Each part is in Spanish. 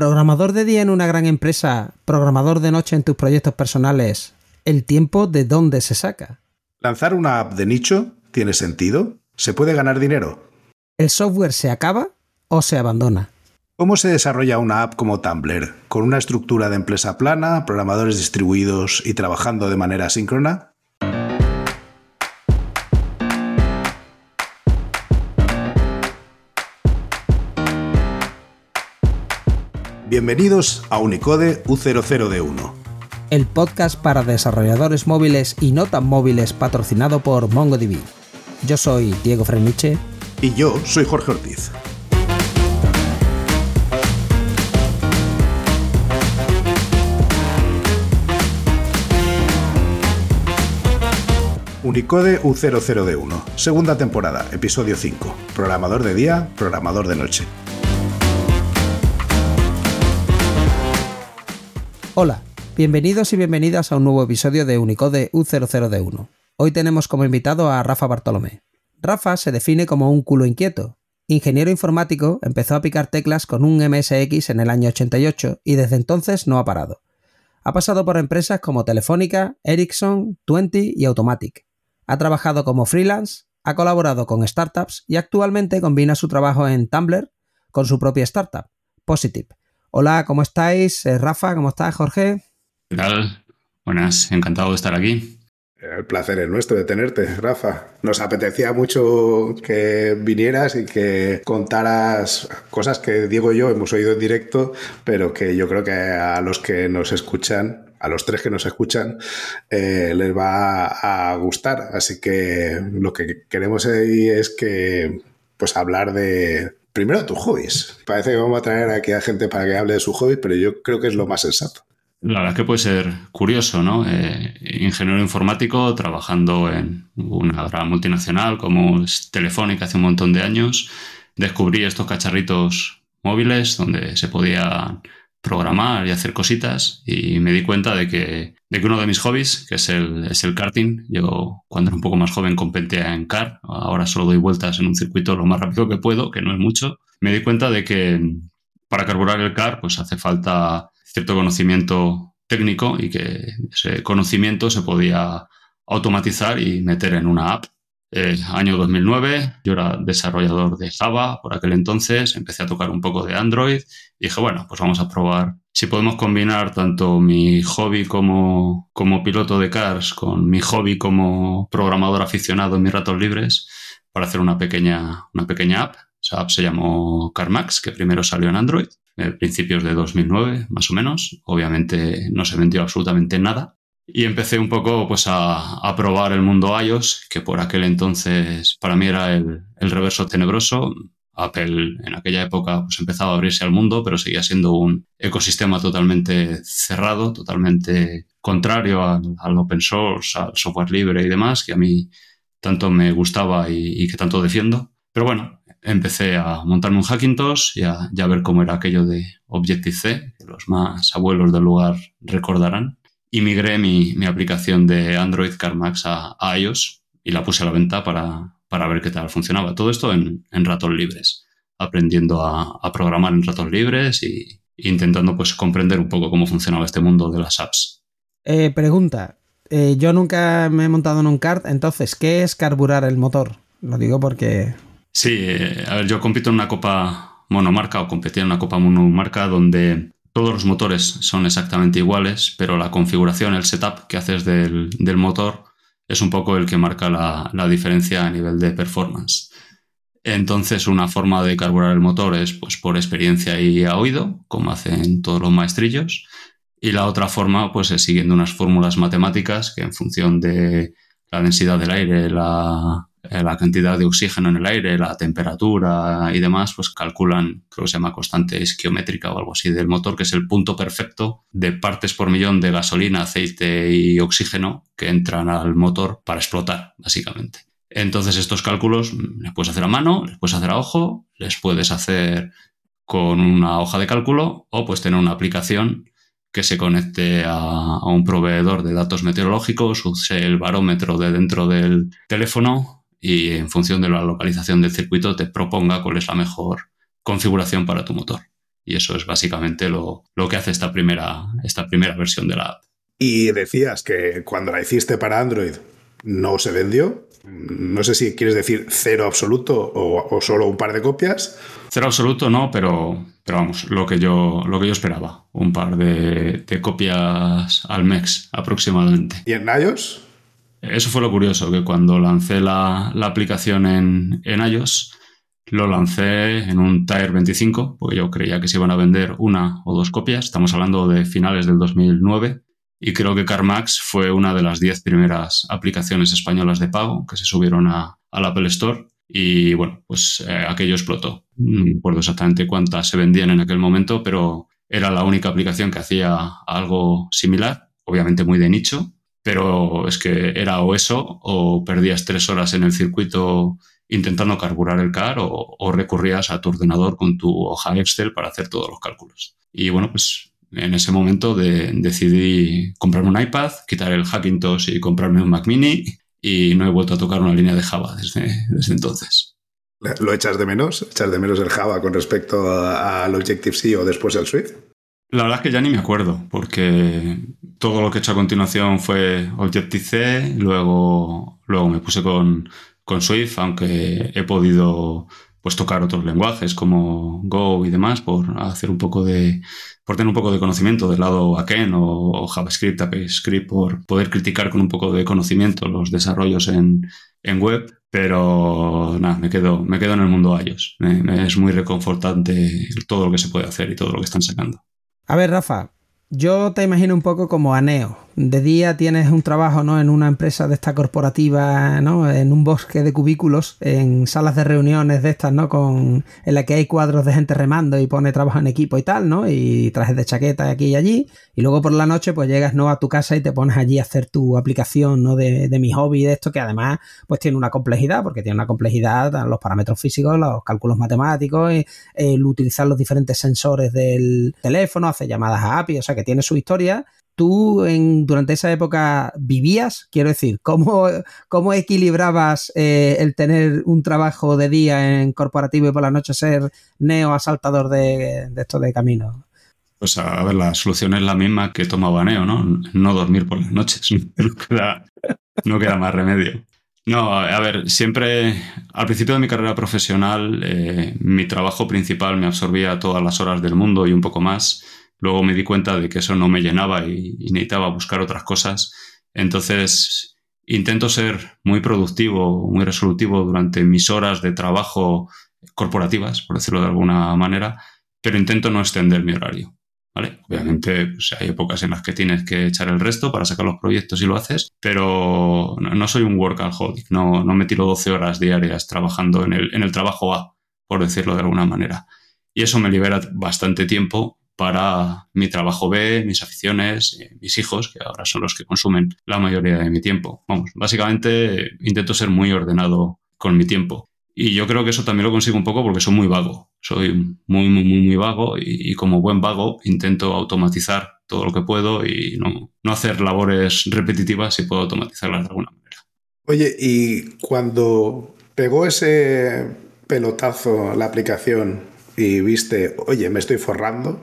Programador de día en una gran empresa, programador de noche en tus proyectos personales, ¿el tiempo de dónde se saca? ¿Lanzar una app de nicho tiene sentido? ¿Se puede ganar dinero? ¿El software se acaba o se abandona? ¿Cómo se desarrolla una app como Tumblr? ¿Con una estructura de empresa plana, programadores distribuidos y trabajando de manera síncrona? Bienvenidos a Unicode U00D1. El podcast para desarrolladores móviles y no tan móviles patrocinado por MongoDB. Yo soy Diego Freniche. Y yo soy Jorge Ortiz. Unicode U00D1, segunda temporada, episodio 5. Programador de día, programador de noche. Hola, bienvenidos y bienvenidas a un nuevo episodio de Unicode U00D1. Hoy tenemos como invitado a Rafa Bartolomé. Rafa se define como un culo inquieto. Ingeniero informático, empezó a picar teclas con un MSX en el año 88 y desde entonces no ha parado. Ha pasado por empresas como Telefónica, Ericsson, Twenty y Automatic. Ha trabajado como freelance, ha colaborado con startups y actualmente combina su trabajo en Tumblr con su propia startup, Positive Hola, ¿cómo estáis? Eh, Rafa, ¿cómo estás, Jorge? ¿Qué tal? Buenas, encantado de estar aquí. El placer es nuestro de tenerte, Rafa. Nos apetecía mucho que vinieras y que contaras cosas que Diego y yo hemos oído en directo, pero que yo creo que a los que nos escuchan, a los tres que nos escuchan, eh, les va a gustar. Así que lo que queremos ahí es que, pues, hablar de, primero tus hobbies. Parece que vamos a traer aquí a gente para que hable de sus hobbies, pero yo creo que es lo más sensato. La verdad es que puede ser curioso, ¿no? Eh, ingeniero informático trabajando en una gran multinacional como Telefónica hace un montón de años. Descubrí estos cacharritos móviles donde se podía programar y hacer cositas y me di cuenta de que, de que uno de mis hobbies, que es el, es el karting, yo cuando era un poco más joven competía en car, ahora solo doy vueltas en un circuito lo más rápido que puedo, que no es mucho, me di cuenta de que para carburar el car pues hace falta cierto conocimiento técnico y que ese conocimiento se podía automatizar y meter en una app el año 2009, yo era desarrollador de Java por aquel entonces, empecé a tocar un poco de Android y dije, bueno, pues vamos a probar si podemos combinar tanto mi hobby como, como piloto de cars con mi hobby como programador aficionado en mis ratos libres para hacer una pequeña, una pequeña app. Esa app se llamó CarMax, que primero salió en Android, a principios de 2009, más o menos. Obviamente no se vendió absolutamente nada, y empecé un poco pues a, probar el mundo iOS, que por aquel entonces para mí era el, reverso tenebroso. Apple en aquella época pues empezaba a abrirse al mundo, pero seguía siendo un ecosistema totalmente cerrado, totalmente contrario al, open source, al software libre y demás, que a mí tanto me gustaba y, que tanto defiendo. Pero bueno, empecé a montarme un Hackintosh y a, ver cómo era aquello de Objective-C, que los más abuelos del lugar recordarán y migré mi, aplicación de Android CarMax a, iOS y la puse a la venta para, ver qué tal funcionaba. Todo esto en, ratos libres, aprendiendo a, programar en ratos libres y intentando pues comprender un poco cómo funcionaba este mundo de las apps. Eh, pregunta, eh, yo nunca me he montado en un kart, entonces, ¿qué es carburar el motor? Lo digo porque... Sí, eh, a ver, yo compito en una copa monomarca o competí en una copa monomarca donde todos los motores son exactamente iguales, pero la configuración, el setup que haces del, motor es un poco el que marca la, diferencia a nivel de performance. Entonces, una forma de carburar el motor es pues, por experiencia y a oído, como hacen todos los maestrillos. Y la otra forma pues, es siguiendo unas fórmulas matemáticas que en función de la densidad del aire, la, la cantidad de oxígeno en el aire, la temperatura y demás, pues calculan, creo que se llama constante esquiométrica o algo así del motor, que es el punto perfecto de partes por millón de gasolina, aceite y oxígeno que entran al motor para explotar, básicamente. Entonces estos cálculos les puedes hacer a mano, les puedes hacer a ojo, les puedes hacer con una hoja de cálculo o pues tener una aplicación que se conecte a, a, un proveedor de datos meteorológicos, use el barómetro de dentro del teléfono y en función de la localización del circuito te proponga cuál es la mejor configuración para tu motor. Y eso es básicamente lo, lo que hace esta primera, esta primera versión de la app. Y decías que cuando la hiciste para Android no se vendió. No sé si quieres decir cero absoluto o, solo un par de copias. Cero absoluto no, pero, pero vamos, lo que yo, lo que yo esperaba. Un par de, copias al mes aproximadamente. ¿Y en iOS? Eso fue lo curioso, que cuando lancé la, aplicación en, en, iOS, lo lancé en un Tier 25, porque yo creía que se iban a vender una o dos copias. Estamos hablando de finales del 2009. Y creo que CarMax fue una de las diez primeras aplicaciones españolas de pago que se subieron a, al Apple Store. Y bueno, pues eh, aquello explotó. No recuerdo exactamente cuántas se vendían en aquel momento, pero era la única aplicación que hacía algo similar, obviamente muy de nicho, pero es que era o eso o perdías tres horas en el circuito intentando carburar el car o, recurrías a tu ordenador con tu hoja Excel para hacer todos los cálculos. Y bueno, pues en ese momento decidí comprarme un iPad, quitar el Hackintosh y comprarme un Mac mini y no he vuelto a tocar una línea de Java desde, desde entonces. ¿Lo echas de menos? ¿Echas de menos el Java con respecto al Objective-C o después el Swift? La verdad es que ya ni me acuerdo, porque todo lo que he hecho a continuación fue Objective-C, luego, luego me puse con, con Swift, aunque he podido pues tocar otros lenguajes como Go y demás por hacer un poco de por tener un poco de conocimiento del lado backend o, JavaScript, APIScript, por poder criticar con un poco de conocimiento los desarrollos en, en web, pero nada, me quedo, me quedo en el mundo iOS. es muy reconfortante todo lo que se puede hacer y todo lo que están sacando. A ver, Rafa, yo te imagino un poco como Aneo. De día tienes un trabajo ¿no? en una empresa de esta corporativa, ¿no? en un bosque de cubículos, en salas de reuniones de estas, ¿no? Con, en la que hay cuadros de gente remando y pone trabajo en equipo y tal, ¿no? Y trajes de chaqueta aquí y allí. Y luego por la noche, pues llegas ¿no? a tu casa y te pones allí a hacer tu aplicación ¿no? de, de mi hobby, de esto, que además pues tiene una complejidad, porque tiene una complejidad los parámetros físicos, los cálculos matemáticos, el utilizar los diferentes sensores del teléfono, hacer llamadas a API, o sea que tiene su historia. ¿Tú en, durante esa época vivías? Quiero decir, ¿cómo, cómo equilibrabas eh, el tener un trabajo de día en corporativo y por la noche ser neo asaltador de, de esto de camino? Pues a ver, la solución es la misma que tomaba Neo, ¿no? No dormir por las noches. No queda, más remedio. No, a ver, siempre al principio de mi carrera profesional, eh, mi trabajo principal me absorbía todas las horas del mundo y un poco más. Luego me di cuenta de que eso no me llenaba y, necesitaba buscar otras cosas. Entonces intento ser muy productivo, muy resolutivo durante mis horas de trabajo corporativas, por decirlo de alguna manera, pero intento no extender mi horario. Obviamente pues, hay épocas en las que tienes que echar el resto para sacar los proyectos y lo haces, pero no, soy un workaholic, no, no me tiro 12 horas diarias trabajando en el, en el trabajo A, por decirlo de alguna manera. Y eso me libera bastante tiempo para mi trabajo B, mis aficiones, eh, mis hijos, que ahora son los que consumen la mayoría de mi tiempo. Vamos, básicamente intento ser muy ordenado con mi tiempo. Y yo creo que eso también lo consigo un poco porque soy muy vago. Soy muy, muy, muy, muy vago y, como buen vago intento automatizar todo lo que puedo y no, no hacer labores repetitivas si puedo automatizarlas de alguna manera. Oye, y cuando pegó ese pelotazo la aplicación y viste, oye, me estoy forrando,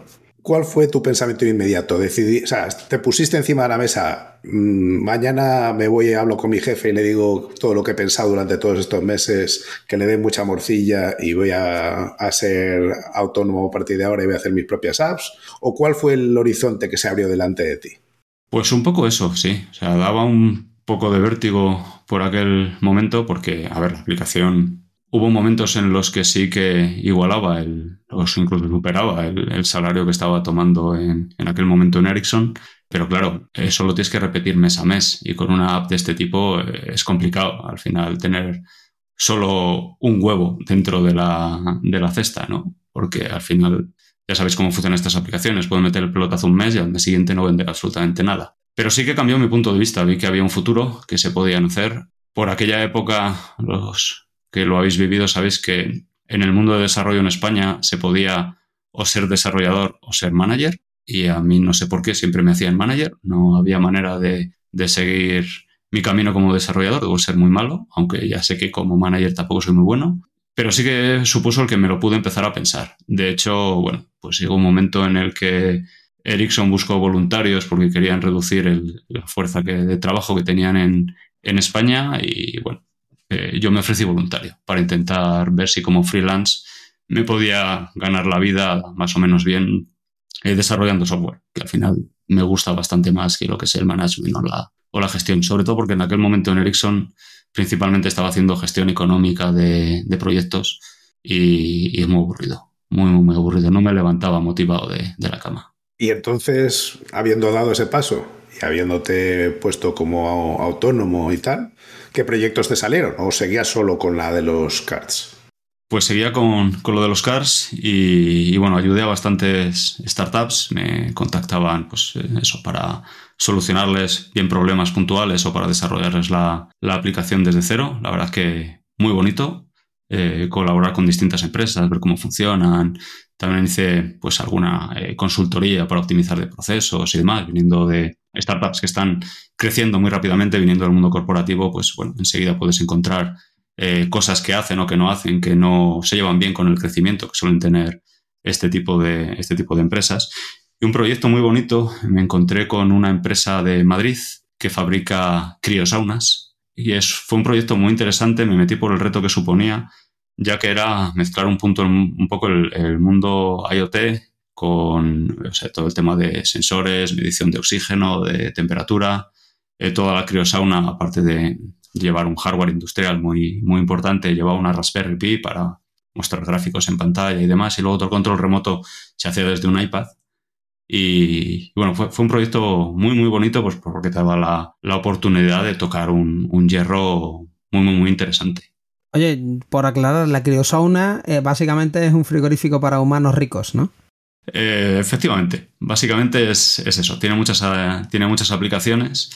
¿Cuál fue tu pensamiento inmediato? Decidí, o sea, te pusiste encima de la mesa, mm, mañana me voy y hablo con mi jefe y le digo todo lo que he pensado durante todos estos meses, que le dé mucha morcilla y voy a, ser autónomo a partir de ahora y voy a hacer mis propias apps. ¿O cuál fue el horizonte que se abrió delante de ti? Pues un poco eso, sí. O sea, daba un poco de vértigo por aquel momento porque, a ver, la aplicación Hubo momentos en los que sí que igualaba, el, o incluso superaba el, salario que estaba tomando en, en, aquel momento en Ericsson, pero claro, eso lo tienes que repetir mes a mes y con una app de este tipo eh, es complicado al final tener solo un huevo dentro de la, de la cesta, ¿no? Porque al final ya sabéis cómo funcionan estas aplicaciones, pueden meter el pelotazo un mes y al mes siguiente no vender absolutamente nada. Pero sí que cambió mi punto de vista, vi que había un futuro que se podían hacer. Por aquella época los que lo habéis vivido, sabéis que en el mundo de desarrollo en España se podía o ser desarrollador o ser manager. Y a mí no sé por qué siempre me hacían manager. No había manera de, seguir mi camino como desarrollador. Debo ser muy malo, aunque ya sé que como manager tampoco soy muy bueno. pero sí que supuso el que me lo pude empezar a pensar. De hecho, bueno, pues llegó un momento en el que Ericsson buscó voluntarios porque querían reducir la fuerza de trabajo que tenían en, España y bueno, eh, yo me ofrecí voluntario para intentar ver si como freelance me podía ganar la vida más o menos bien eh, desarrollando software, que al final me gusta bastante más que lo que es el management o la, o la gestión, sobre todo porque en aquel momento en Ericsson principalmente estaba haciendo gestión económica de, proyectos y, es muy aburrido, muy, muy, aburrido. No me levantaba motivado de, de la cama. Y entonces, habiendo dado ese paso habiéndote puesto como autónomo y tal, ¿qué proyectos te salieron? ¿O seguías solo con la de los cards? Pues seguía con, lo de los cars y, bueno, ayudé a bastantes startups, me contactaban pues eso para solucionarles bien problemas puntuales o para desarrollarles la, aplicación desde cero. La verdad que muy bonito. Eh, colaborar con distintas empresas, ver cómo funcionan. También hice pues alguna eh, consultoría para optimizar de procesos y demás, viniendo de startups que están creciendo muy rápidamente, viniendo del mundo corporativo, pues bueno, enseguida puedes encontrar eh, cosas que hacen o que no hacen, que no se llevan bien con el crecimiento que suelen tener este tipo de, este tipo de empresas. Y un proyecto muy bonito, me encontré con una empresa de Madrid que fabrica criosaunas y fue un proyecto muy interesante, me metí por el reto que suponía, ya que era mezclar un, punto, un poco el, mundo IoT con todo el tema de sensores, medición de oxígeno, de temperatura, eh, toda la criosauna, aparte de, llevar un hardware industrial muy, muy importante, llevaba una Raspberry Pi para mostrar gráficos en pantalla y demás, y luego el control remoto se hacía desde un iPad. Y, bueno, fue, un proyecto muy, muy bonito pues porque te daba la, oportunidad de tocar un, hierro muy, muy, muy interesante. Oye, por aclarar, la criosauna eh, básicamente es un frigorífico para humanos ricos, ¿no? Eh, efectivamente, básicamente es, eso, tiene muchas, eh, tiene muchas aplicaciones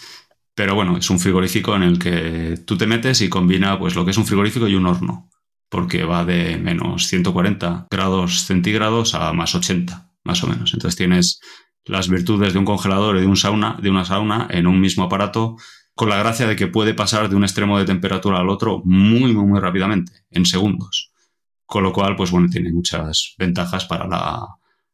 pero bueno, es un frigorífico en el que tú te metes y combina pues lo que es un frigorífico y un horno, porque va de menos 140 grados centígrados a más 80, más o menos. Entonces tienes las virtudes de un congelador y de un sauna, de una sauna en un mismo aparato, con la gracia de que puede pasar de un extremo de temperatura al otro muy, muy, muy rápidamente, en segundos. Con lo cual, pues bueno, tiene muchas ventajas para la,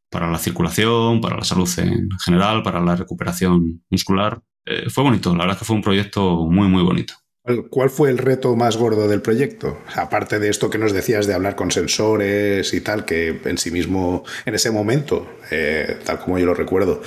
para la circulación, para la salud en general, para la recuperación muscular. Eh, fue bonito, la verdad que fue un proyecto muy, muy bonito. ¿Cuál fue el reto más gordo del proyecto? Aparte de esto que nos decías de hablar con sensores y tal, que en sí mismo, en ese momento, eh, tal como yo lo recuerdo,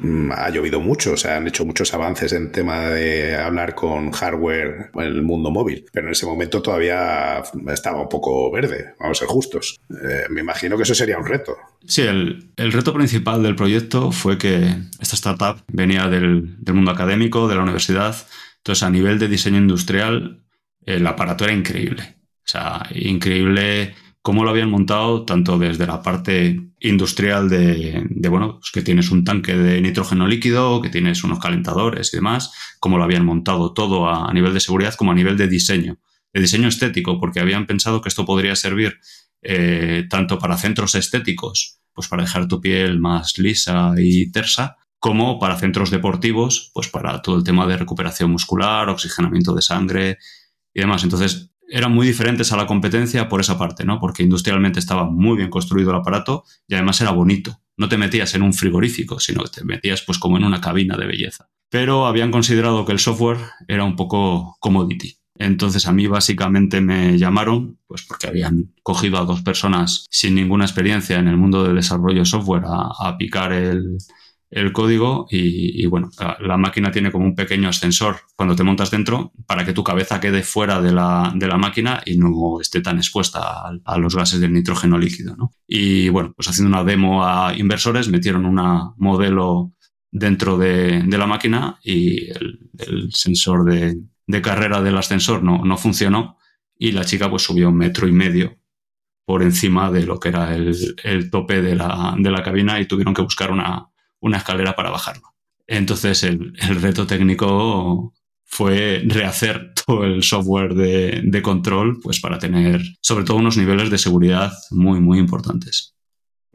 mm, ha llovido mucho, o sea, han hecho muchos avances en tema de hablar con hardware en el mundo móvil, pero en ese momento todavía estaba un poco verde, vamos a ser justos. Eh, me imagino que eso sería un reto. Sí, el, reto principal del proyecto fue que esta startup venía del mundo académico, de la universidad, entonces, a nivel de diseño industrial, el aparato era increíble. O sea, increíble cómo lo habían montado, tanto desde la parte industrial de, bueno, pues que tienes un tanque de nitrógeno líquido, que tienes unos calentadores y demás, cómo lo habían montado todo a, nivel de seguridad como a nivel de diseño, de diseño estético, porque habían pensado que esto podría servir eh, tanto para centros estéticos, pues para dejar tu piel más lisa y tersa, como para centros deportivos, pues para todo el tema de recuperación muscular, oxigenamiento de sangre y demás. Entonces, eran muy diferentes a la competencia por esa parte, ¿no? Porque industrialmente estaba muy bien construido el aparato y además era bonito. No te metías en un frigorífico, sino que te metías pues como en una cabina de belleza. Pero habían considerado que el software era un poco commodity. Entonces a mí básicamente me llamaron, pues porque habían cogido a dos personas sin ninguna experiencia en el mundo del desarrollo de software a picar el, el código y, bueno, la, máquina tiene como un pequeño ascensor cuando te montas dentro para que tu cabeza quede fuera de la, máquina y no esté tan expuesta a, los gases del nitrógeno líquido. ¿no? Y bueno, pues haciendo una demo a inversores, metieron una modelo dentro de, la máquina y el, sensor de, carrera del ascensor no, no funcionó y la chica pues subió un metro y medio por encima de lo que era el, el tope de la, de la cabina y tuvieron que buscar una, una escalera para bajarlo. Entonces el, reto técnico fue rehacer todo el software de, control pues para tener sobre todo unos niveles de seguridad muy muy importantes.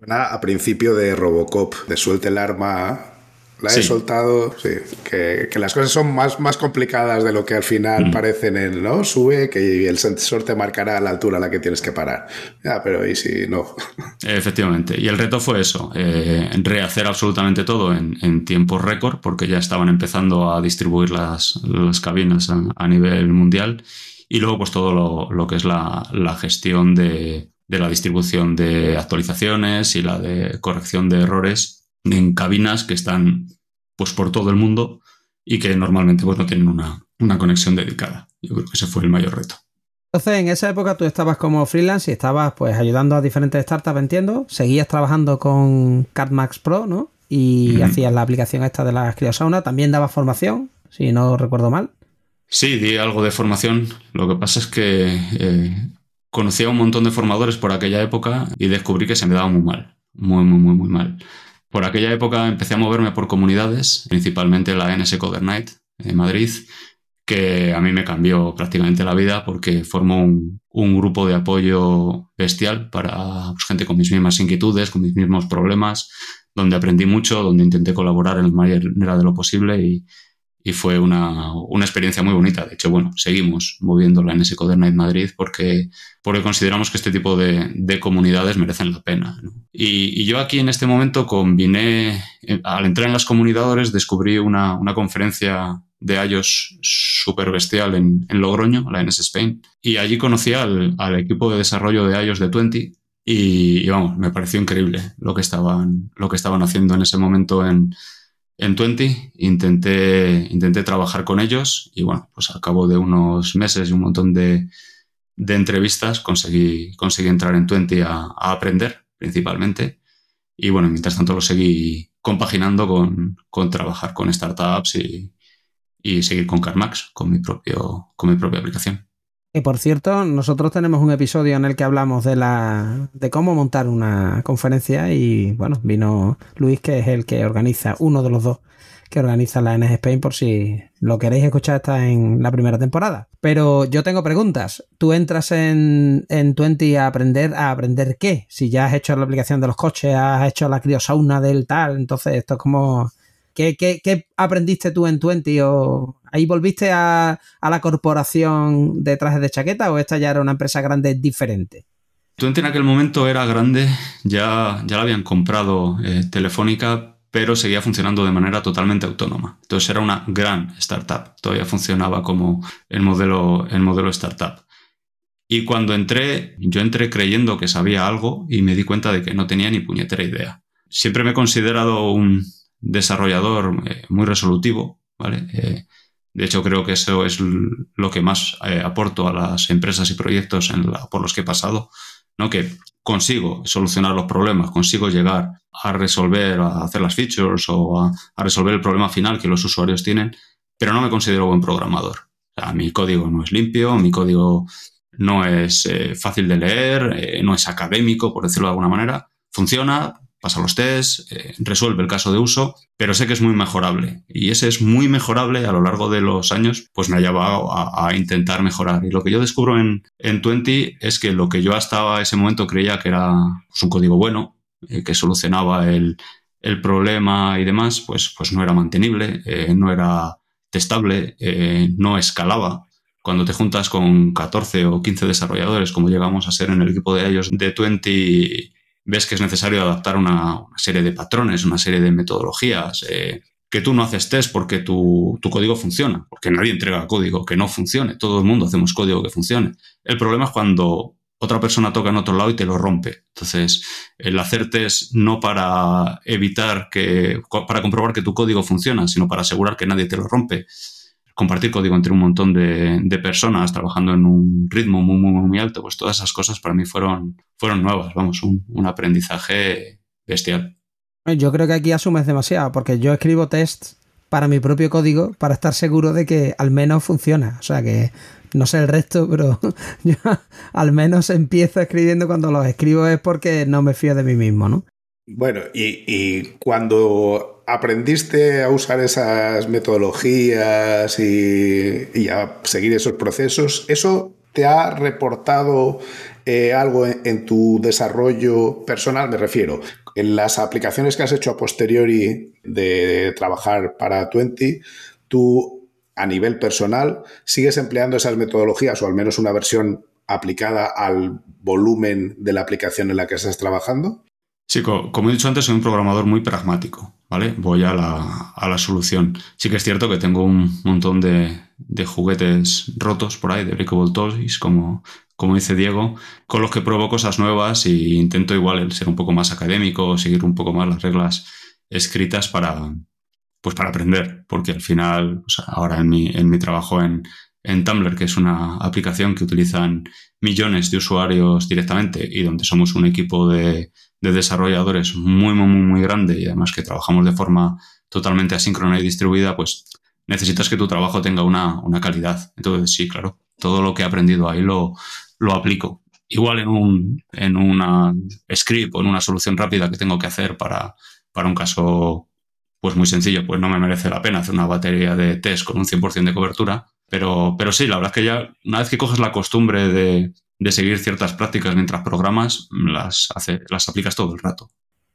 A principio de Robocop, de suelte el arma La he soltado, sí. Que, las cosas son más, más complicadas de lo que al final mm. parecen en, ¿no? Sube, que el sensor te marcará la altura a la que tienes que parar. Ya, pero ¿y si no? Efectivamente. Y el reto fue eso, eh, rehacer absolutamente todo en, en tiempo récord, porque ya estaban empezando a distribuir las, las cabinas a, nivel mundial. Y luego, pues todo lo, lo que es la, la gestión de, de la distribución de actualizaciones y la de corrección de errores en cabinas que están pues por todo el mundo y que normalmente pues no tienen una, una conexión dedicada. Yo creo que ese fue el mayor reto. Entonces, en esa época tú estabas como freelance y estabas pues ayudando a diferentes startups, entiendo. Seguías trabajando con CardMax Pro, ¿no? Y hacías la aplicación esta de la criosauna. También dabas formación, si no recuerdo mal. Sí, di algo de formación. Lo que pasa es que eh, conocí a un montón de formadores por aquella época y descubrí que se me daba muy mal. Muy, muy, muy, muy mal. Por aquella época empecé a moverme por comunidades, principalmente la NS en Madrid, que a mí me cambió prácticamente la vida porque formó un, grupo de apoyo bestial para pues, gente con mis mismas inquietudes, con mis mismos problemas, donde aprendí mucho, donde intenté colaborar en la manera de lo posible y, y fue una, una, experiencia muy bonita. De hecho, bueno, seguimos moviéndola en ese Coder Night Madrid porque, porque consideramos que este tipo de, de comunidades merecen la pena. Y, y, yo aquí en este momento combiné, eh, al entrar en las comunidades, descubrí una, una conferencia de iOS súper bestial en, en, Logroño, la NS Spain, y allí conocí al, al equipo de desarrollo de iOS de 20 y, y, vamos, me pareció increíble lo que estaban, lo que estaban haciendo en ese momento en en Twenty intenté, intenté trabajar con ellos y bueno, pues al cabo de unos meses y un montón de, de entrevistas conseguí, conseguí entrar en Twenty a, a, aprender principalmente y bueno, mientras tanto lo seguí compaginando con, con trabajar con startups y, y seguir con CarMax, con mi, propio, con mi propia aplicación. Y por cierto, nosotros tenemos un episodio en el que hablamos de la de cómo montar una conferencia y bueno, vino Luis que es el que organiza, uno de los dos que organiza la NS Spain por si lo queréis escuchar está en la primera temporada. Pero yo tengo preguntas. ¿Tú entras en, en Twenty a aprender a aprender qué? Si ya has hecho la aplicación de los coches, has hecho la criosauna del tal, entonces esto es como ¿Qué, aprendiste tú en Twenty? ¿O ahí volviste a, la corporación de trajes de chaqueta o esta ya era una empresa grande diferente? Twenty en aquel momento era grande, ya, ya la habían comprado eh, Telefónica, pero seguía funcionando de manera totalmente autónoma. Entonces era una gran startup, todavía funcionaba como el modelo, el modelo startup. Y cuando entré, yo entré creyendo que sabía algo y me di cuenta de que no tenía ni puñetera idea. Siempre me he considerado un, desarrollador eh, muy resolutivo, ¿vale? Eh, de hecho, creo que eso es lo que más eh, aporto a las empresas y proyectos por los que he pasado, ¿no? Que consigo solucionar los problemas, consigo llegar a resolver, a hacer las features o a, resolver el problema final que los usuarios tienen, pero no me considero buen programador. mi código no es limpio, mi código no es fácil de leer, no es académico, por decirlo de alguna manera. Funciona, pasa los tests, eh, resuelve el caso de uso, pero sé que es muy mejorable. Y ese es muy mejorable a lo largo de los años, pues me ha llevado a, intentar mejorar. Y lo que yo descubro en, en Twenty es que lo que yo hasta ese momento creía que era pues, un código bueno, eh, que solucionaba el, el, problema y demás, pues, pues no era mantenible, eh, no era testable, no escalaba cuando te juntas con 14 o 15 desarrolladores, como llegamos a ser en el equipo de ellos de Twenty, ves que es necesario adaptar una, serie de patrones, una serie de metodologías, eh, que tú no haces test porque tu, código funciona, porque nadie entrega código que no funcione, todo el mundo hacemos código que funcione. El problema es cuando otra persona toca en otro lado y te lo rompe. Entonces, el hacer test no para evitar que, para comprobar que tu código funciona, sino para asegurar que nadie te lo rompe compartir código entre un montón de, personas trabajando en un ritmo muy, muy, muy alto, pues todas esas cosas para mí fueron, fueron nuevas, vamos, un, aprendizaje bestial. Yo creo que aquí asumes demasiado, porque yo escribo tests para mi propio código para estar seguro de que al menos funciona. O sea que no sé el resto, pero yo al menos empiezo escribiendo cuando los escribo es porque no me fío de mí mismo, ¿no? Bueno, y, y cuando aprendiste a usar esas metodologías y, a seguir esos procesos, ¿eso ¿te ha reportado eh, algo en, tu desarrollo personal? Me refiero, en las aplicaciones que has hecho a posteriori de, trabajar para Twenty, tú a nivel personal sigues empleando esas metodologías o al menos una versión aplicada al volumen de la aplicación en la que estás trabajando? Sí, como he dicho antes, soy un programador muy pragmático, ¿vale? Voy a la, solución. Sí que es cierto que tengo un montón de, juguetes rotos por ahí, de breakable toys, como, como dice Diego, con los que pruebo cosas nuevas e intento igual ser un poco más académico, seguir un poco más las reglas escritas para, pues para aprender, porque al final, ahora en mi, en mi trabajo en, en Tumblr, que es una aplicación que utilizan millones de usuarios directamente y donde somos un equipo de, desarrolladores muy, muy, muy grande y además que trabajamos de forma totalmente asíncrona y distribuida, pues necesitas que tu trabajo tenga una, calidad. Entonces, sí, claro, todo lo que he aprendido ahí lo, lo aplico. Igual en, un, en una script o en una solución rápida que tengo que hacer para, para un caso pues muy sencillo, pues no me merece la pena hacer una batería de test con un 100% de cobertura, pero, pero sí, la verdad es que ya una vez que coges la costumbre de, seguir ciertas prácticas mientras programas, las, hace, las aplicas todo el rato.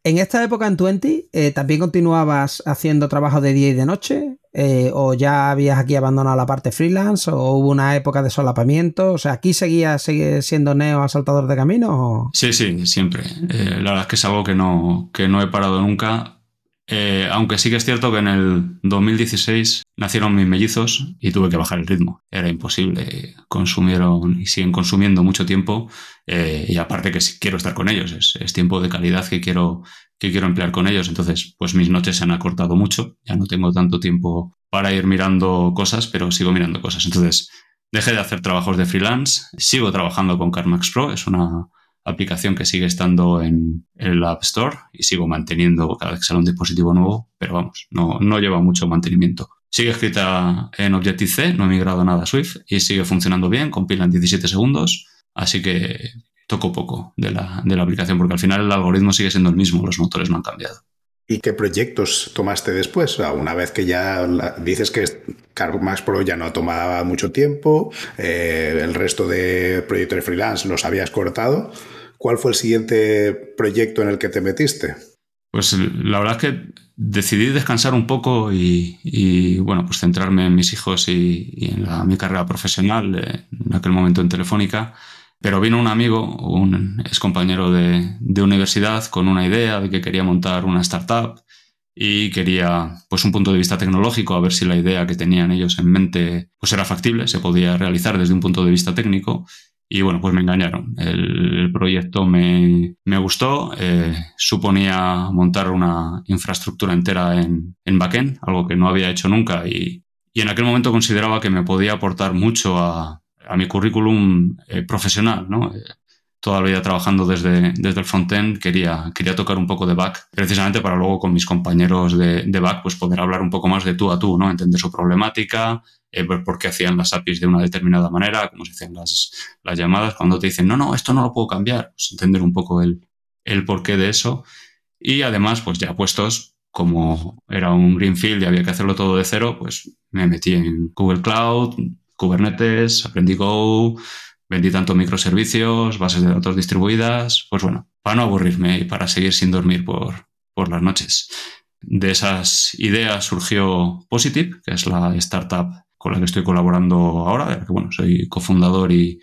En esta época en Twenty, eh, ¿también continuabas haciendo trabajo de día y de noche? Eh, ¿O ya habías aquí abandonado la parte freelance? ¿O hubo una época de solapamiento? O sea, ¿aquí seguías siendo neo asaltador de camino? Sí, sí, siempre. Eh, la verdad es que es algo que no, que no he parado nunca. Eh, aunque sí que es cierto que en el 2016 nacieron mis mellizos y tuve que bajar el ritmo. Era imposible. Consumieron y siguen consumiendo mucho tiempo. Eh, y aparte que quiero estar con ellos, es, tiempo de calidad que quiero, que quiero emplear con ellos. Entonces, pues mis noches se han acortado mucho. Ya no tengo tanto tiempo para ir mirando cosas, pero sigo mirando cosas. Entonces, dejé de hacer trabajos de freelance. Sigo trabajando con CarMax Pro. Es una aplicación que sigue estando en, el App Store y sigo manteniendo cada vez que sale un dispositivo nuevo, pero vamos, no, no lleva mucho mantenimiento. Sigue escrita en Objective-C, no he migrado nada a Swift y sigue funcionando bien, compila en 17 segundos, así que toco poco de la, de la aplicación porque al final el algoritmo sigue siendo el mismo, los motores no han cambiado. ¿Y qué proyectos tomaste después? una vez que ya dices que Max Pro ya no tomaba mucho tiempo, eh, el resto de proyectos de freelance los habías cortado. ¿Cuál fue el siguiente proyecto en el que te metiste? Pues la verdad es que decidí descansar un poco y, bueno, pues centrarme en mis hijos y, en mi carrera profesional, eh, en aquel momento en Telefónica. Pero vino un amigo, un ex compañero de, universidad, con una idea de que quería montar una startup y quería pues un punto de vista tecnológico, a ver si la idea que tenían ellos en mente pues era factible, se podía realizar desde un punto de vista técnico. Y bueno, pues me engañaron. El, proyecto me, gustó, eh, suponía montar una infraestructura entera en, en backend, algo que no había hecho nunca y, y en aquel momento consideraba que me podía aportar mucho a, a mi currículum eh, profesional, ¿no? Toda la vida trabajando desde, desde el frontend, quería, quería tocar un poco de back, precisamente para luego con mis compañeros de, de back pues poder hablar un poco más de tú a tú, ¿no? Entender su problemática, eh, por qué hacían las APIs de una determinada manera, cómo se hacían las, las llamadas, cuando te dicen, no, no, esto no lo puedo cambiar, pues entender un poco el, el porqué de eso. Y además, pues ya puestos, como era un greenfield y había que hacerlo todo de cero, pues me metí en Google Cloud, Kubernetes, aprendí Go, vendí tanto microservicios, bases de datos distribuidas, pues bueno, para no aburrirme y para seguir sin dormir por, por las noches. De esas ideas surgió Positive, que es la startup con la que estoy colaborando ahora, que bueno, soy cofundador y,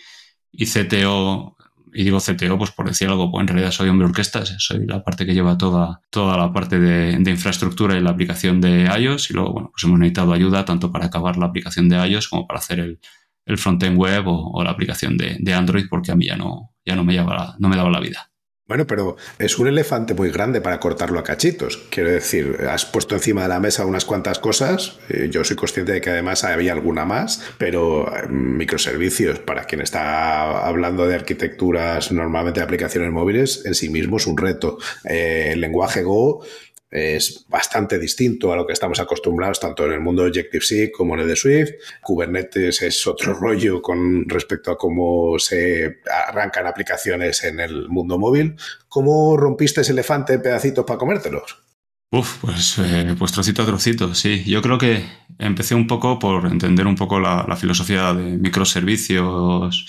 y CTO y digo CTO, pues por decir algo, pues en realidad soy hombre orquestas, soy la parte que lleva toda, toda la parte de, infraestructura y la aplicación de iOS y luego, bueno, pues hemos necesitado ayuda tanto para acabar la aplicación de iOS como para hacer el, el frontend web o, la aplicación de, Android porque a mí ya no, ya no me, lleva, no me daba la vida. Bueno, pero es un elefante muy grande para cortarlo a cachitos. Quiero decir, has puesto encima de la mesa unas cuantas cosas. Eh, yo soy consciente de que además había alguna más, pero eh, microservicios, para quien está hablando de arquitecturas normalmente de aplicaciones móviles, en sí mismo es un reto. Eh, el lenguaje Go es bastante distinto a lo que estamos acostumbrados tanto en el mundo de Objective-C como en el de Swift. Kubernetes es otro rollo con respecto a cómo se arrancan aplicaciones en el mundo móvil. ¿Cómo rompiste ese elefante en pedacitos para comértelos? Uf, pues, eh, pues trocito a trocito, sí. Yo creo que empecé un poco por entender un poco la, filosofía de microservicios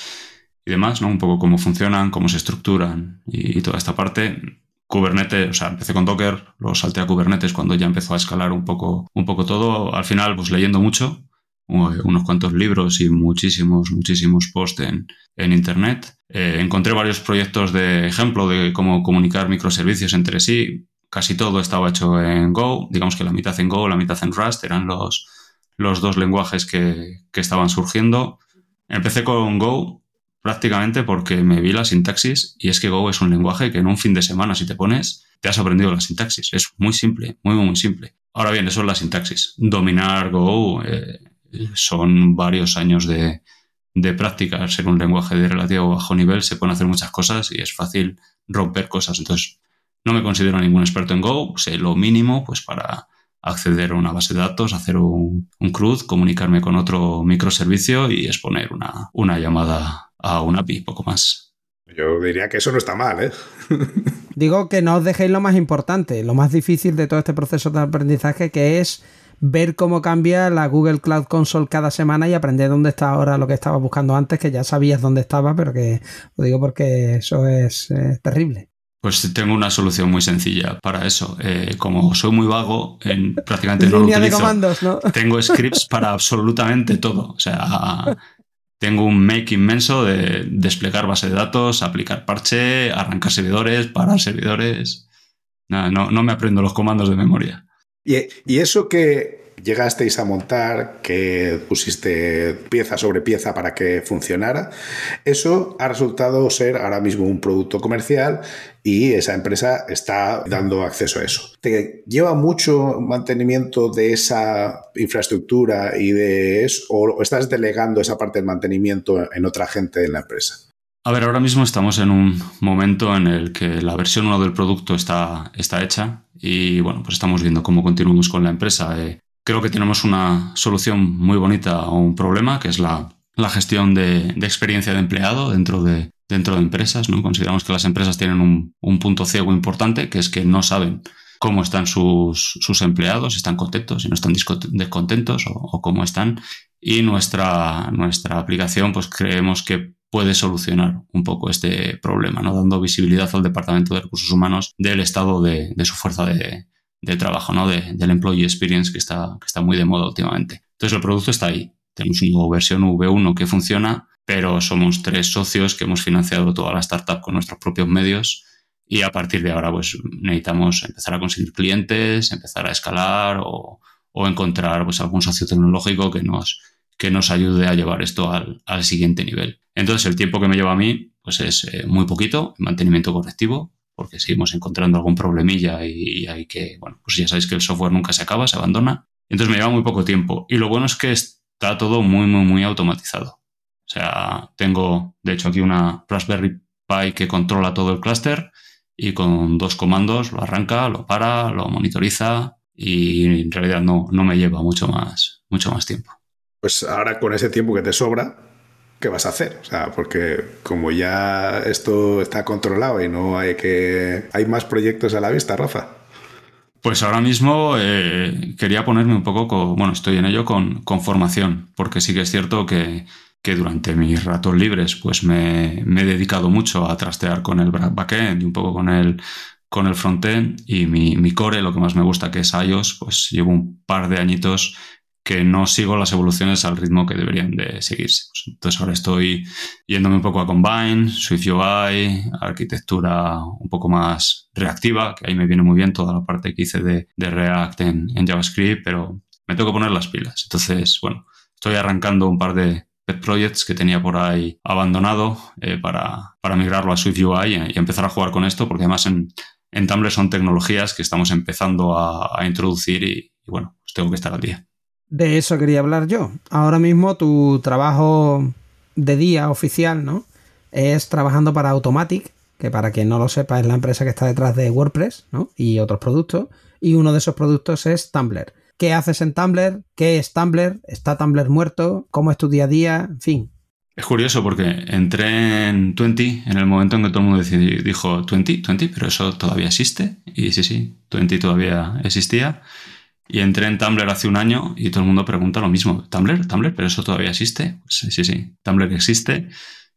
y demás, ¿no? Un poco cómo funcionan, cómo se estructuran y, toda esta parte. Kubernetes, o sea, empecé con Docker, lo salté a Kubernetes cuando ya empezó a escalar un poco, un poco todo. Al final, pues leyendo mucho, unos cuantos libros y muchísimos, muchísimos posts en, en Internet. Eh, encontré varios proyectos de ejemplo de cómo comunicar microservicios entre sí casi todo estaba hecho en Go, digamos que la mitad en Go, la mitad en Rust, eran los, los dos lenguajes que, estaban surgiendo. Empecé con Go prácticamente porque me vi la sintaxis y es que Go es un lenguaje que en un fin de semana si te pones te has aprendido la sintaxis. Es muy simple, muy, muy simple. Ahora bien, eso es la sintaxis. Dominar Go eh, son varios años de, de práctica. Ser un lenguaje de relativo bajo nivel se pueden hacer muchas cosas y es fácil romper cosas. Entonces, no me considero ningún experto en Go, sé lo mínimo pues para acceder a una base de datos, hacer un, CRUD, comunicarme con otro microservicio y exponer una, una llamada a un API, poco más. Yo diría que eso no está mal, ¿eh? Digo que no os dejéis lo más importante, lo más difícil de todo este proceso de aprendizaje, que es ver cómo cambia la Google Cloud Console cada semana y aprender dónde está ahora lo que estaba buscando antes, que ya sabías dónde estaba, pero que lo digo porque eso es terrible. Pues tengo una solución muy sencilla para eso. Eh, como soy muy vago, en, prácticamente no lo utilizo. Tengo scripts para absolutamente todo. O sea, tengo un make inmenso de desplegar base de datos, aplicar parche, arrancar servidores, parar servidores. no, no me aprendo los comandos de memoria. Y, y eso que llegasteis a montar, que pusiste pieza sobre pieza para que funcionara, eso ha resultado ser ahora mismo un producto comercial y esa empresa está dando acceso a eso. ¿Te lleva mucho mantenimiento de esa infraestructura y de eso o estás delegando esa parte del mantenimiento en otra gente de la empresa? A ver, ahora mismo estamos en un momento en el que la versión 1 del producto está, está hecha y bueno, pues estamos viendo cómo continuamos con la empresa. Eh, creo que tenemos una solución muy bonita a un problema, que es la, gestión de, experiencia de empleado dentro de, dentro de empresas. ¿no? Consideramos que las empresas tienen un, punto ciego importante, que es que no saben cómo están sus, sus empleados, si están contentos, si no están descontentos o, cómo están. Y nuestra, nuestra aplicación, pues creemos que puede solucionar un poco este problema, ¿no? dando visibilidad al Departamento de Recursos Humanos del estado de su fuerza de, de trabajo, ¿no? De, del employee experience que está, que está muy de moda últimamente. Entonces el producto está ahí. Tenemos una versión V1 que funciona, pero somos tres socios que hemos financiado toda la startup con nuestros propios medios y a partir de ahora pues necesitamos empezar a conseguir clientes, empezar a escalar o, o encontrar pues algún socio tecnológico que nos, que nos ayude a llevar esto al, al siguiente nivel. Entonces el tiempo que me lleva a mí pues es eh, muy poquito, mantenimiento correctivo, porque seguimos encontrando algún problemilla y, hay que, bueno, pues ya sabéis que el software nunca se acaba, se abandona. Entonces me lleva muy poco tiempo. Y lo bueno es que está todo muy, muy, muy automatizado. O sea, tengo, de hecho, aquí una Raspberry Pi que controla todo el clúster y con dos comandos lo arranca, lo para, lo monitoriza y en realidad no, no me lleva mucho más, mucho más tiempo. Pues ahora con ese tiempo que te sobra, ¿qué vas a hacer? O sea, porque como ya esto está controlado y no hay que... Hay más proyectos a la vista, Rafa. Pues ahora mismo eh, quería ponerme un poco, con, bueno, estoy en ello con, con, formación, porque sí que es cierto que, que durante mis ratos libres pues me, he dedicado mucho a trastear con el backend y un poco con el, con el frontend y mi, mi core, lo que más me gusta que es iOS, pues llevo un par de añitos que no sigo las evoluciones al ritmo que deberían de seguirse. Pues entonces ahora estoy yéndome un poco a Combine, Swift UI, arquitectura un poco más reactiva, que ahí me viene muy bien toda la parte que hice de, React en, JavaScript, pero me tengo que poner las pilas. Entonces, bueno, estoy arrancando un par de pet projects que tenía por ahí abandonado eh, para, para, migrarlo a Swift UI y, empezar a jugar con esto, porque además en, en Tumblr son tecnologías que estamos empezando a, introducir y, bueno, pues tengo que estar al día. De eso quería hablar yo. Ahora mismo tu trabajo de día oficial, ¿no? Es trabajando para Automatic, que para quien no lo sepa es la empresa que está detrás de WordPress, ¿no? Y otros productos. Y uno de esos productos es Tumblr. ¿Qué haces en Tumblr? ¿Qué es Tumblr? ¿Está Tumblr muerto? ¿Cómo es tu día a día? En fin. Es curioso porque entré en 20 en el momento en que todo el mundo dijo 20, 20, pero eso todavía existe. Y sí, sí, 20 todavía existía. Y entré en Tumblr hace un año y todo el mundo pregunta lo mismo. ¿Tumblr? ¿Tumblr? ¿Pero eso todavía existe? Pues sí, sí, sí. Tumblr existe.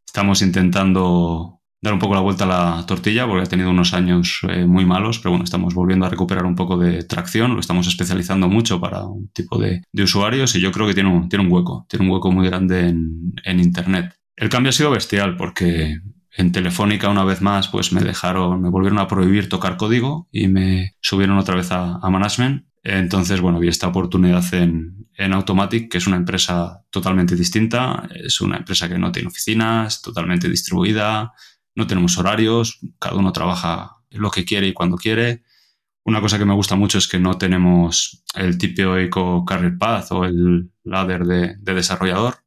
Estamos intentando dar un poco la vuelta a la tortilla porque ha tenido unos años eh, muy malos, pero bueno, estamos volviendo a recuperar un poco de tracción, lo estamos especializando mucho para un tipo de, usuarios y yo creo que tiene un, tiene un hueco, tiene un hueco muy grande en, Internet. El cambio ha sido bestial porque en Telefónica una vez más pues me dejaron, me volvieron a prohibir tocar código y me subieron otra vez a, management. Entonces, bueno, vi esta oportunidad en, en Automatic, que es una empresa totalmente distinta, es una empresa que no tiene oficinas, totalmente distribuida, no tenemos horarios, cada uno trabaja lo que quiere y cuando quiere. Una cosa que me gusta mucho es que no tenemos el típico career path o el ladder de, desarrollador.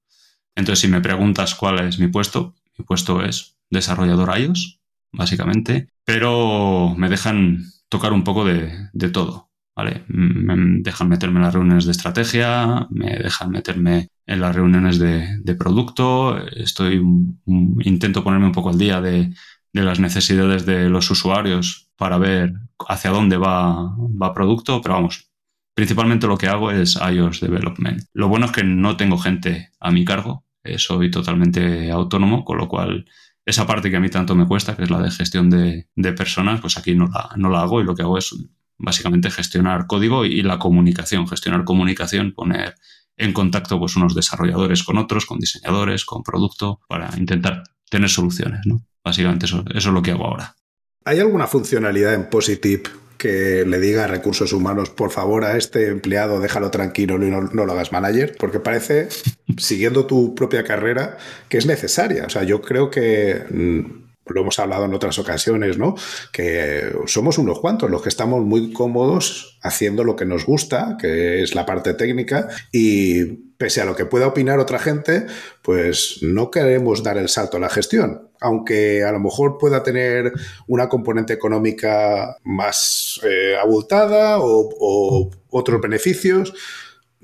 Entonces, si me preguntas cuál es mi puesto, mi puesto es desarrollador iOS, básicamente, pero me dejan tocar un poco de, de todo. ¿Vale? Me dejan meterme en las reuniones de estrategia, me dejan meterme en las reuniones de, producto, estoy, intento ponerme un poco al día de, las necesidades de los usuarios para ver hacia dónde va, va producto, pero vamos, principalmente lo que hago es iOS Development. Lo bueno es que no tengo gente a mi cargo, eh, soy totalmente autónomo, con lo cual esa parte que a mí tanto me cuesta, que es la de gestión de, personas, pues aquí no la, no la hago y lo que hago es básicamente gestionar código y la comunicación, gestionar comunicación, poner en contacto pues unos desarrolladores con otros, con diseñadores, con producto, para intentar tener soluciones, ¿no? Básicamente eso, eso es lo que hago ahora. ¿Hay alguna funcionalidad en Positive que le diga a recursos humanos, por favor, a este empleado déjalo tranquilo y no, no, lo hagas manager? Porque parece, siguiendo tu propia carrera, que es necesaria. O sea, yo creo que mm, lo hemos hablado en otras ocasiones, ¿no? Que somos unos cuantos los que estamos muy cómodos haciendo lo que nos gusta, que es la parte técnica, y pese a lo que pueda opinar otra gente, pues no queremos dar el salto a la gestión. Aunque a lo mejor pueda tener una componente económica más eh, abultada o, o otros beneficios,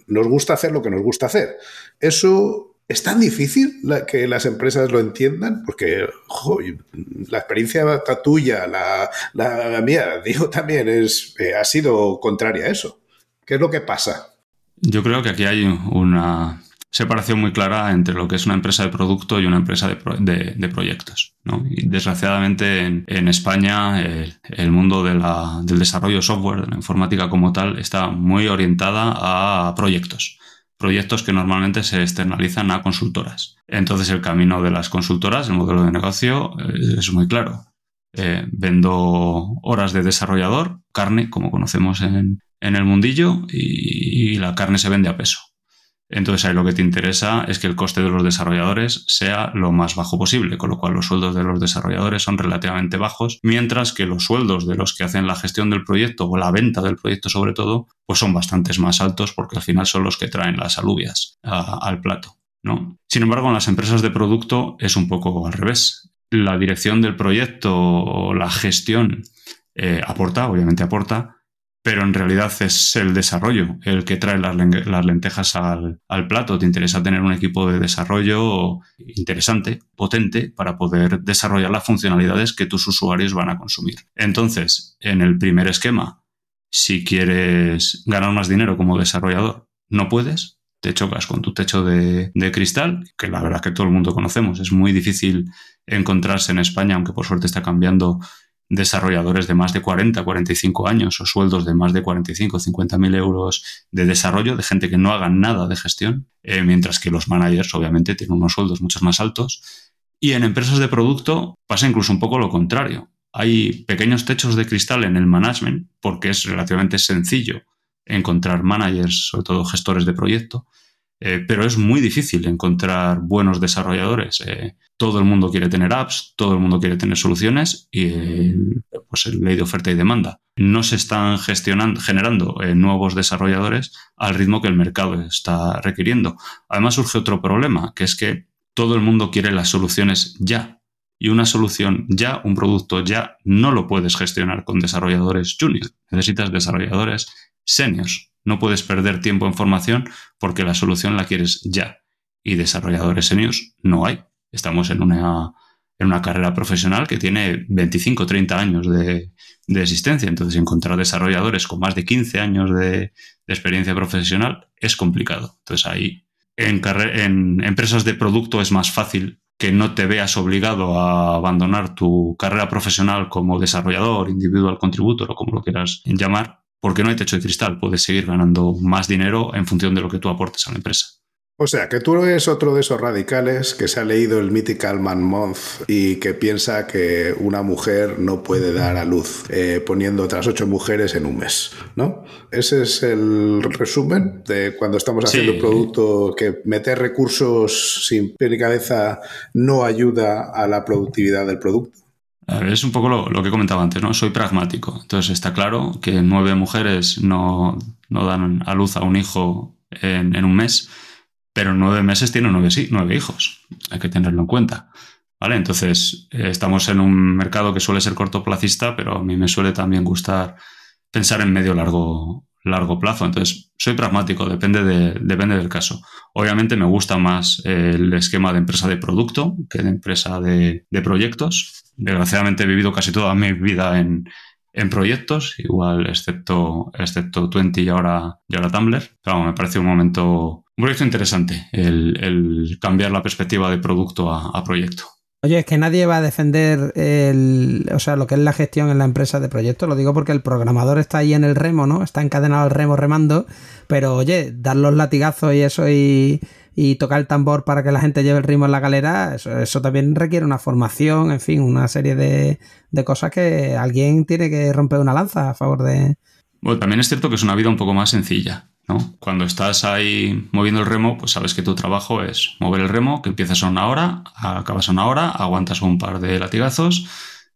nos gusta hacer lo que nos gusta hacer. Eso ¿Es tan difícil que las empresas lo entiendan? Porque la experiencia tuya, la, mía, digo también, es, eh, ha sido contraria a eso. ¿Qué es lo que pasa? Yo creo que aquí hay una separación muy clara entre lo que es una empresa de producto y una empresa de, proyectos. Y desgraciadamente en, España el, mundo del desarrollo de software, de la informática como tal, está muy orientada a proyectos proyectos que normalmente se externalizan a consultoras. Entonces el camino de las consultoras, el modelo de negocio, eh, es muy claro. Eh, vendo horas de desarrollador, carne, como conocemos en, el mundillo, y, la carne se vende a peso. Entonces ahí lo que te interesa es que el coste de los desarrolladores sea lo más bajo posible, con lo cual los sueldos de los desarrolladores son relativamente bajos, mientras que los sueldos de los que hacen la gestión del proyecto o la venta del proyecto sobre todo, pues son bastantes más altos porque al final son los que traen las alubias al plato. ¿no? Sin embargo, en las empresas de producto es un poco al revés. La dirección del proyecto o la gestión eh, aporta, obviamente aporta, pero en realidad es el desarrollo el que trae las, lentejas al, plato. Te interesa tener un equipo de desarrollo interesante, potente, para poder desarrollar las funcionalidades que tus usuarios van a consumir. Entonces, en el primer esquema, si quieres ganar más dinero como desarrollador, no puedes, te chocas con tu techo de, de, cristal, que la verdad que todo el mundo conocemos. Es muy difícil encontrarse en España, aunque por suerte está cambiando desarrolladores de más de 40, 45 años o sueldos de más de 45, 50 mil euros de desarrollo, de gente que no haga nada de gestión, eh, mientras que los managers obviamente tienen unos sueldos mucho más altos. Y en empresas de producto pasa incluso un poco lo contrario. Hay pequeños techos de cristal en el management porque es relativamente sencillo encontrar managers, sobre todo gestores de proyecto, eh, pero es muy difícil encontrar buenos desarrolladores. Eh, todo el mundo quiere tener apps, todo el mundo quiere tener soluciones y pues el ley de oferta y demanda. No se están generando eh, nuevos desarrolladores al ritmo que el mercado está requiriendo. Además surge otro problema, que es que todo el mundo quiere las soluciones ya. Y una solución ya, un producto ya, no lo puedes gestionar con desarrolladores junior. Necesitas desarrolladores seniors no puedes perder tiempo en formación porque la solución la quieres ya. Y desarrolladores seniors no hay. Estamos en una, en una carrera profesional que tiene 25 30 años de, existencia. Entonces, encontrar desarrolladores con más de 15 años de, experiencia profesional es complicado. Entonces, ahí en, en empresas de producto es más fácil que no te veas obligado a abandonar tu carrera profesional como desarrollador, individual contributor o como lo quieras llamar, porque no hay techo de cristal. Puedes seguir ganando más dinero en función de lo que tú aportes a la empresa. O sea, que tú eres otro de esos radicales que se ha leído el Mythical Man Month y que piensa que una mujer no puede dar a luz eh, poniendo otras ocho mujeres en un mes, ¿no? Ese es el resumen de cuando estamos haciendo un producto que meter recursos sin pie ni cabeza no ayuda a la productividad del producto. Es un poco lo, que comentaba antes, ¿no? Soy pragmático. Entonces está claro que nueve mujeres no, dan a luz a un hijo en un mes pero en nueve meses tiene nueve, nueve hijos. Hay que tenerlo en cuenta. ¿Vale? Entonces, eh, estamos en un mercado que suele ser cortoplacista, pero a mí me suele también gustar pensar en medio largo, largo plazo. Entonces, soy pragmático, depende, de, depende del caso. Obviamente me gusta más el esquema de empresa de producto que de empresa de proyectos. Desgraciadamente he vivido casi toda mi vida en, en proyectos, igual excepto, excepto 20 y ahora, y ahora Tumblr. Pero me parece un momento un proyecto interesante, el, cambiar la perspectiva de producto a, proyecto. Oye, es que nadie va a defender el, o sea, lo que es la gestión en la empresa de proyectos. Lo digo porque el programador está ahí en el remo, ¿no? Está encadenado al remo remando. Pero oye, dar los latigazos y eso y, tocar el tambor para que la gente lleve el ritmo en la galera, eso, eso también requiere una formación, en fin, una serie de, de cosas que alguien tiene que romper una lanza a favor de. Bueno, también es cierto que es una vida un poco más sencilla. Cuando estás ahí moviendo el remo, pues sabes que tu trabajo es mover el remo, que empiezas a una hora, acabas a una hora, aguantas un par de latigazos,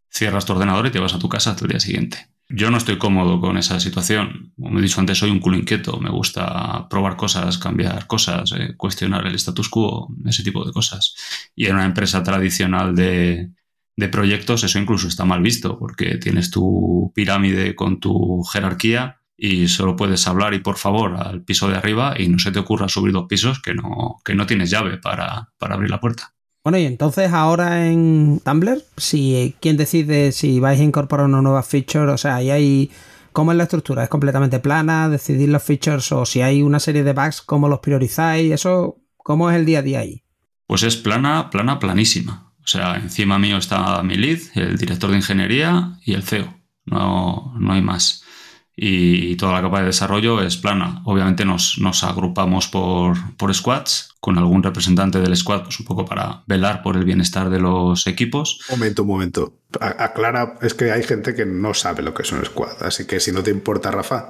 cierras tu ordenador y te vas a tu casa hasta el día siguiente. Yo no estoy cómodo con esa situación. Como he dicho antes, soy un culo inquieto. Me gusta probar cosas, cambiar cosas, eh, cuestionar el status quo, ese tipo de cosas. Y en una empresa tradicional de, de proyectos eso incluso está mal visto porque tienes tu pirámide con tu jerarquía y solo puedes hablar y por favor al piso de arriba y no se te ocurra subir dos pisos que no, que no tienes llave para, abrir la puerta. Bueno, y entonces ahora en Tumblr, si quién decide si vais a incorporar una nueva feature, o sea, ahí hay ¿Cómo es la estructura? ¿Es completamente plana? ¿Decidir los features? ¿O si hay una serie de bugs, cómo los priorizáis? ¿Eso cómo es el día a día ahí? Pues es plana, plana, planísima. O sea, encima mío está mi lead, el director de ingeniería y el CEO. No, no hay más y toda la capa de desarrollo es plana. Obviamente nos, nos agrupamos por, por, squads, con algún representante del squad, pues un poco para velar por el bienestar de los equipos. Un momento, un momento. Aclara, es que hay gente que no sabe lo que es un squad, así que si no te importa, Rafa.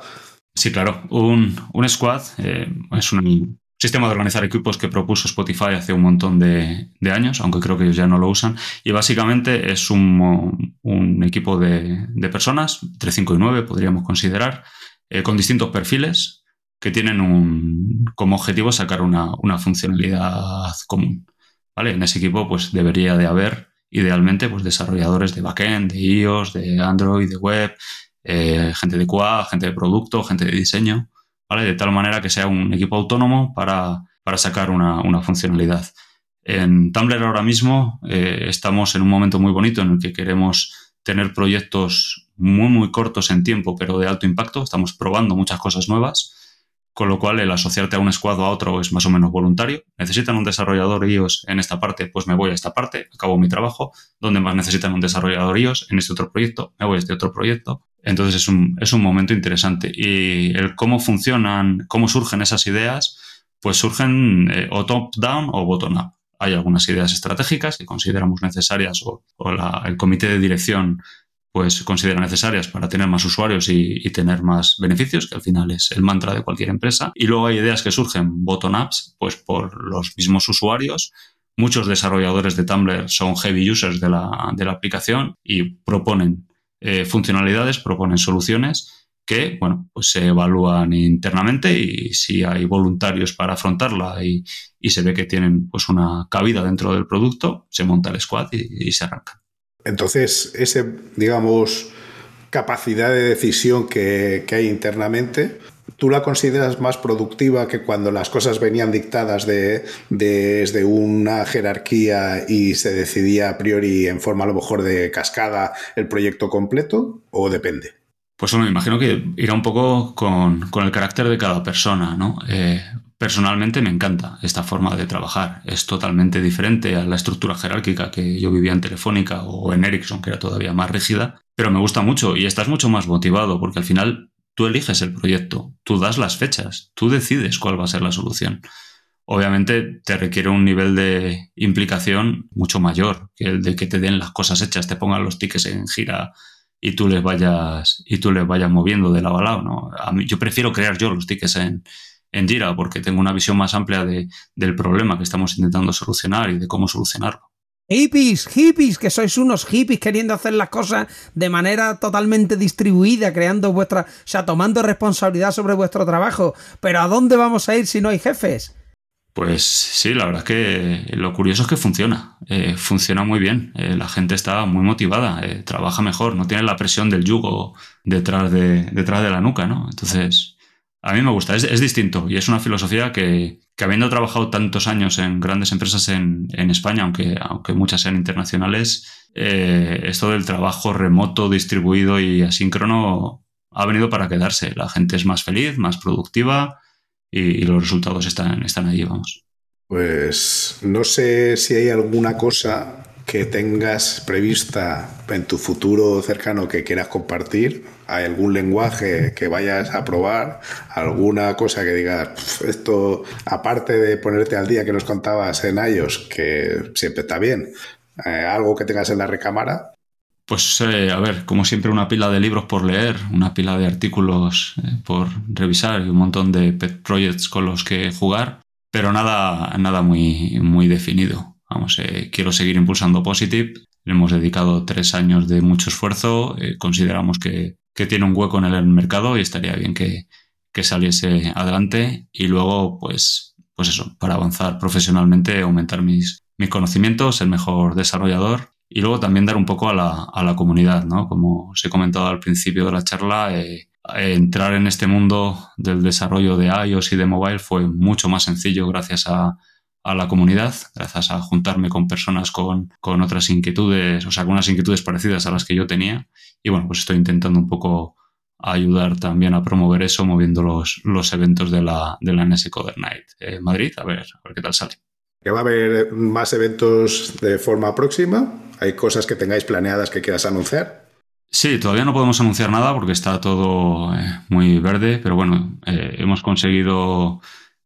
Sí, claro. Un, un squad eh, es un, sistema de organizar equipos que propuso Spotify hace un montón de, años, aunque creo que ellos ya no lo usan. Y básicamente es un, equipo de, personas, entre 5 y 9 podríamos considerar, eh, con distintos perfiles que tienen un, como objetivo sacar una, funcionalidad común. ¿vale? En ese equipo pues debería de haber idealmente pues, desarrolladores de backend, de iOS, de Android, de web, eh, gente de QA, gente de producto, gente de diseño. De tal manera que sea un equipo autónomo para, sacar una, funcionalidad. En Tumblr ahora mismo eh, estamos en un momento muy bonito en el que queremos tener proyectos muy, muy cortos en tiempo, pero de alto impacto. Estamos probando muchas cosas nuevas, con lo cual el asociarte a un squad o a otro es más o menos voluntario. Necesitan un desarrollador iOS en esta parte, pues me voy a esta parte, acabo mi trabajo. Donde más necesitan un desarrollador iOS en este otro proyecto, me voy a este otro proyecto. Entonces es un, es un momento interesante. Y el cómo funcionan, cómo surgen esas ideas, pues surgen eh, o top-down o bottom-up. Hay algunas ideas estratégicas que consideramos necesarias o, el comité de dirección pues considera necesarias para tener más usuarios y, y, tener más beneficios, que al final es el mantra de cualquier empresa. Y luego hay ideas que surgen bottom-ups, pues por los mismos usuarios. Muchos desarrolladores de Tumblr son heavy users de la, de la aplicación y proponen eh, funcionalidades, proponen soluciones que, bueno, pues se evalúan internamente y si hay voluntarios para afrontarla y, se ve que tienen pues una cabida dentro del producto, se monta el squad y, se arranca. Entonces, ese, digamos, capacidad de decisión que, hay internamente ¿Tú la consideras más productiva que cuando las cosas venían dictadas de, desde una jerarquía y se decidía a priori en forma a lo mejor de cascada el proyecto completo? ¿O depende? Pues me imagino que irá un poco con, el carácter de cada persona, ¿no? Eh, personalmente me encanta esta forma de trabajar. Es totalmente diferente a la estructura jerárquica que yo vivía en Telefónica o en Ericsson, que era todavía más rígida, pero me gusta mucho y estás mucho más motivado porque al final tú eliges el proyecto, tú das las fechas, tú decides cuál va a ser la solución. Obviamente te requiere un nivel de implicación mucho mayor que el de que te den las cosas hechas, te pongan los tickets en gira y tú les vayas y tú les vayas moviendo de lado a lado, ¿no? A mí, yo prefiero crear yo los tickets en, en Jira porque tengo una visión más amplia de, del problema que estamos intentando solucionar y de cómo solucionarlo. Hippies, hippies, que sois unos hippies queriendo hacer las cosas de manera totalmente distribuida, creando vuestra, o sea, tomando responsabilidad sobre vuestro trabajo. Pero ¿a dónde vamos a ir si no hay jefes? Pues sí, la verdad es que lo curioso es que funciona, eh, funciona muy bien, eh, la gente está muy motivada, eh, trabaja mejor, no tiene la presión del yugo detrás de, detrás de la nuca, ¿no? Entonces, a mí me gusta, es, distinto y es una filosofía que, habiendo trabajado tantos años en grandes empresas en, España, aunque, aunque muchas sean internacionales, esto del trabajo remoto, distribuido y asíncrono ha venido para quedarse. La gente es más feliz, más productiva y, los resultados están, están ahí, vamos. Pues no sé si hay alguna cosa que tengas prevista en tu futuro cercano que quieras compartir, ¿Hay algún lenguaje que vayas a probar, alguna cosa que digas, esto, aparte de ponerte al día que nos contabas en iOS, que siempre está bien, eh, algo que tengas en la recámara, pues eh, a ver, como siempre una pila de libros por leer, una pila de artículos eh, por revisar y un montón de pet projects con los que jugar, pero nada, nada muy, muy definido. Vamos, eh, quiero seguir impulsando Positive. Le hemos dedicado tres años de mucho esfuerzo. consideramos que, que, tiene un hueco en el mercado y estaría bien que, que saliese adelante. Y luego, pues, pues eso, para avanzar profesionalmente, aumentar mis, mis conocimientos, ser mejor desarrollador y luego también dar un poco a la, a la comunidad, ¿no? Como os he comentado al principio de la charla, eh, entrar en este mundo del desarrollo de iOS y de mobile fue mucho más sencillo gracias a, a la comunidad, gracias a juntarme con personas con, con, otras inquietudes, o sea, con unas inquietudes parecidas a las que yo tenía. Y bueno, pues estoy intentando un poco ayudar también a promover eso moviendo los, los eventos de la, de la NS Coder Night en Madrid. A ver, a ver qué tal sale. ¿Que va a haber más eventos de forma próxima? ¿Hay cosas que tengáis planeadas que quieras anunciar? Sí, todavía no podemos anunciar nada porque está todo eh, muy verde, pero bueno, eh, hemos conseguido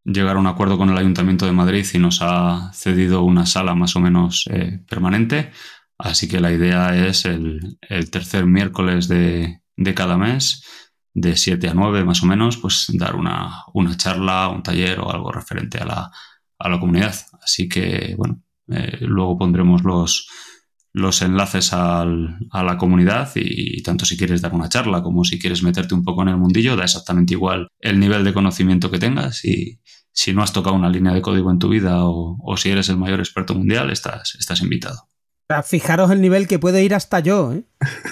llegar a un acuerdo con el Ayuntamiento de Madrid y nos ha cedido una sala más o menos eh, permanente. Así que la idea es el, tercer miércoles de, cada mes, de 7 a 9 más o menos, pues dar una, una charla, un taller o algo referente a la, a la comunidad. Así que, bueno, luego pondremos los, los enlaces al, a la comunidad y, tanto si quieres dar una charla como si quieres meterte un poco en el mundillo, da exactamente igual el nivel de conocimiento que tengas y si no has tocado una línea de código en tu vida o, o si eres el mayor experto mundial, estás, estás invitado. Fijaros el nivel que puede ir hasta yo. ¿eh?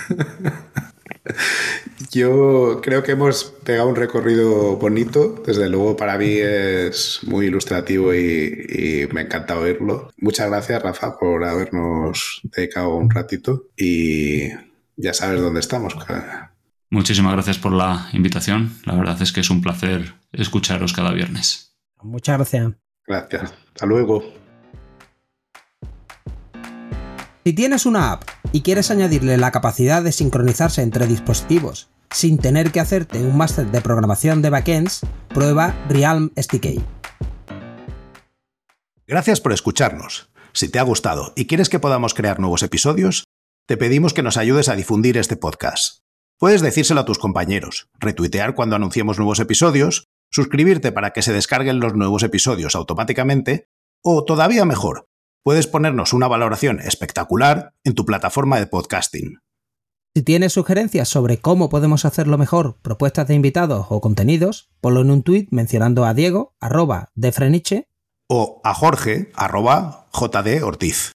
Yo creo que hemos pegado un recorrido bonito. Desde luego, para mí es muy ilustrativo y, me encanta oírlo. Muchas gracias, Rafa, por habernos dedicado un ratito y ya sabes dónde estamos. Muchísimas gracias por la invitación. La verdad es que es un placer escucharos cada viernes. Muchas gracias. Gracias. Hasta luego. Si tienes una app y quieres añadirle la capacidad de sincronizarse entre dispositivos sin tener que hacerte un máster de programación de backends, prueba Realm SDK. Gracias por escucharnos. Si te ha gustado y quieres que podamos crear nuevos episodios, te pedimos que nos ayudes a difundir este podcast. Puedes decírselo a tus compañeros, retuitear cuando anunciemos nuevos episodios, suscribirte para que se descarguen los nuevos episodios automáticamente, o todavía mejor, puedes ponernos una valoración espectacular en tu plataforma de podcasting. Si tienes sugerencias sobre cómo podemos hacerlo mejor, propuestas de invitados o contenidos, ponlo en un tuit mencionando a Diego, arroba de Freniche, o a Jorge, arroba JD Ortiz.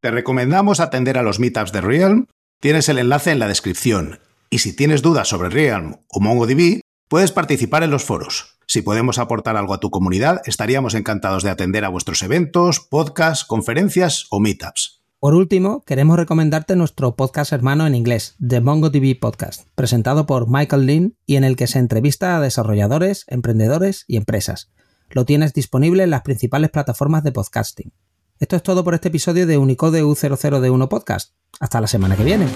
Te recomendamos atender a los meetups de Realm, tienes el enlace en la descripción, y si tienes dudas sobre Realm o MongoDB, Puedes participar en los foros. Si podemos aportar algo a tu comunidad, estaríamos encantados de atender a vuestros eventos, podcasts, conferencias o meetups. Por último, queremos recomendarte nuestro podcast hermano en inglés, The MongoDB Podcast, presentado por Michael Lynn y en el que se entrevista a desarrolladores, emprendedores y empresas. Lo tienes disponible en las principales plataformas de podcasting. Esto es todo por este episodio de Unicode U00D1 Podcast. Hasta la semana que viene.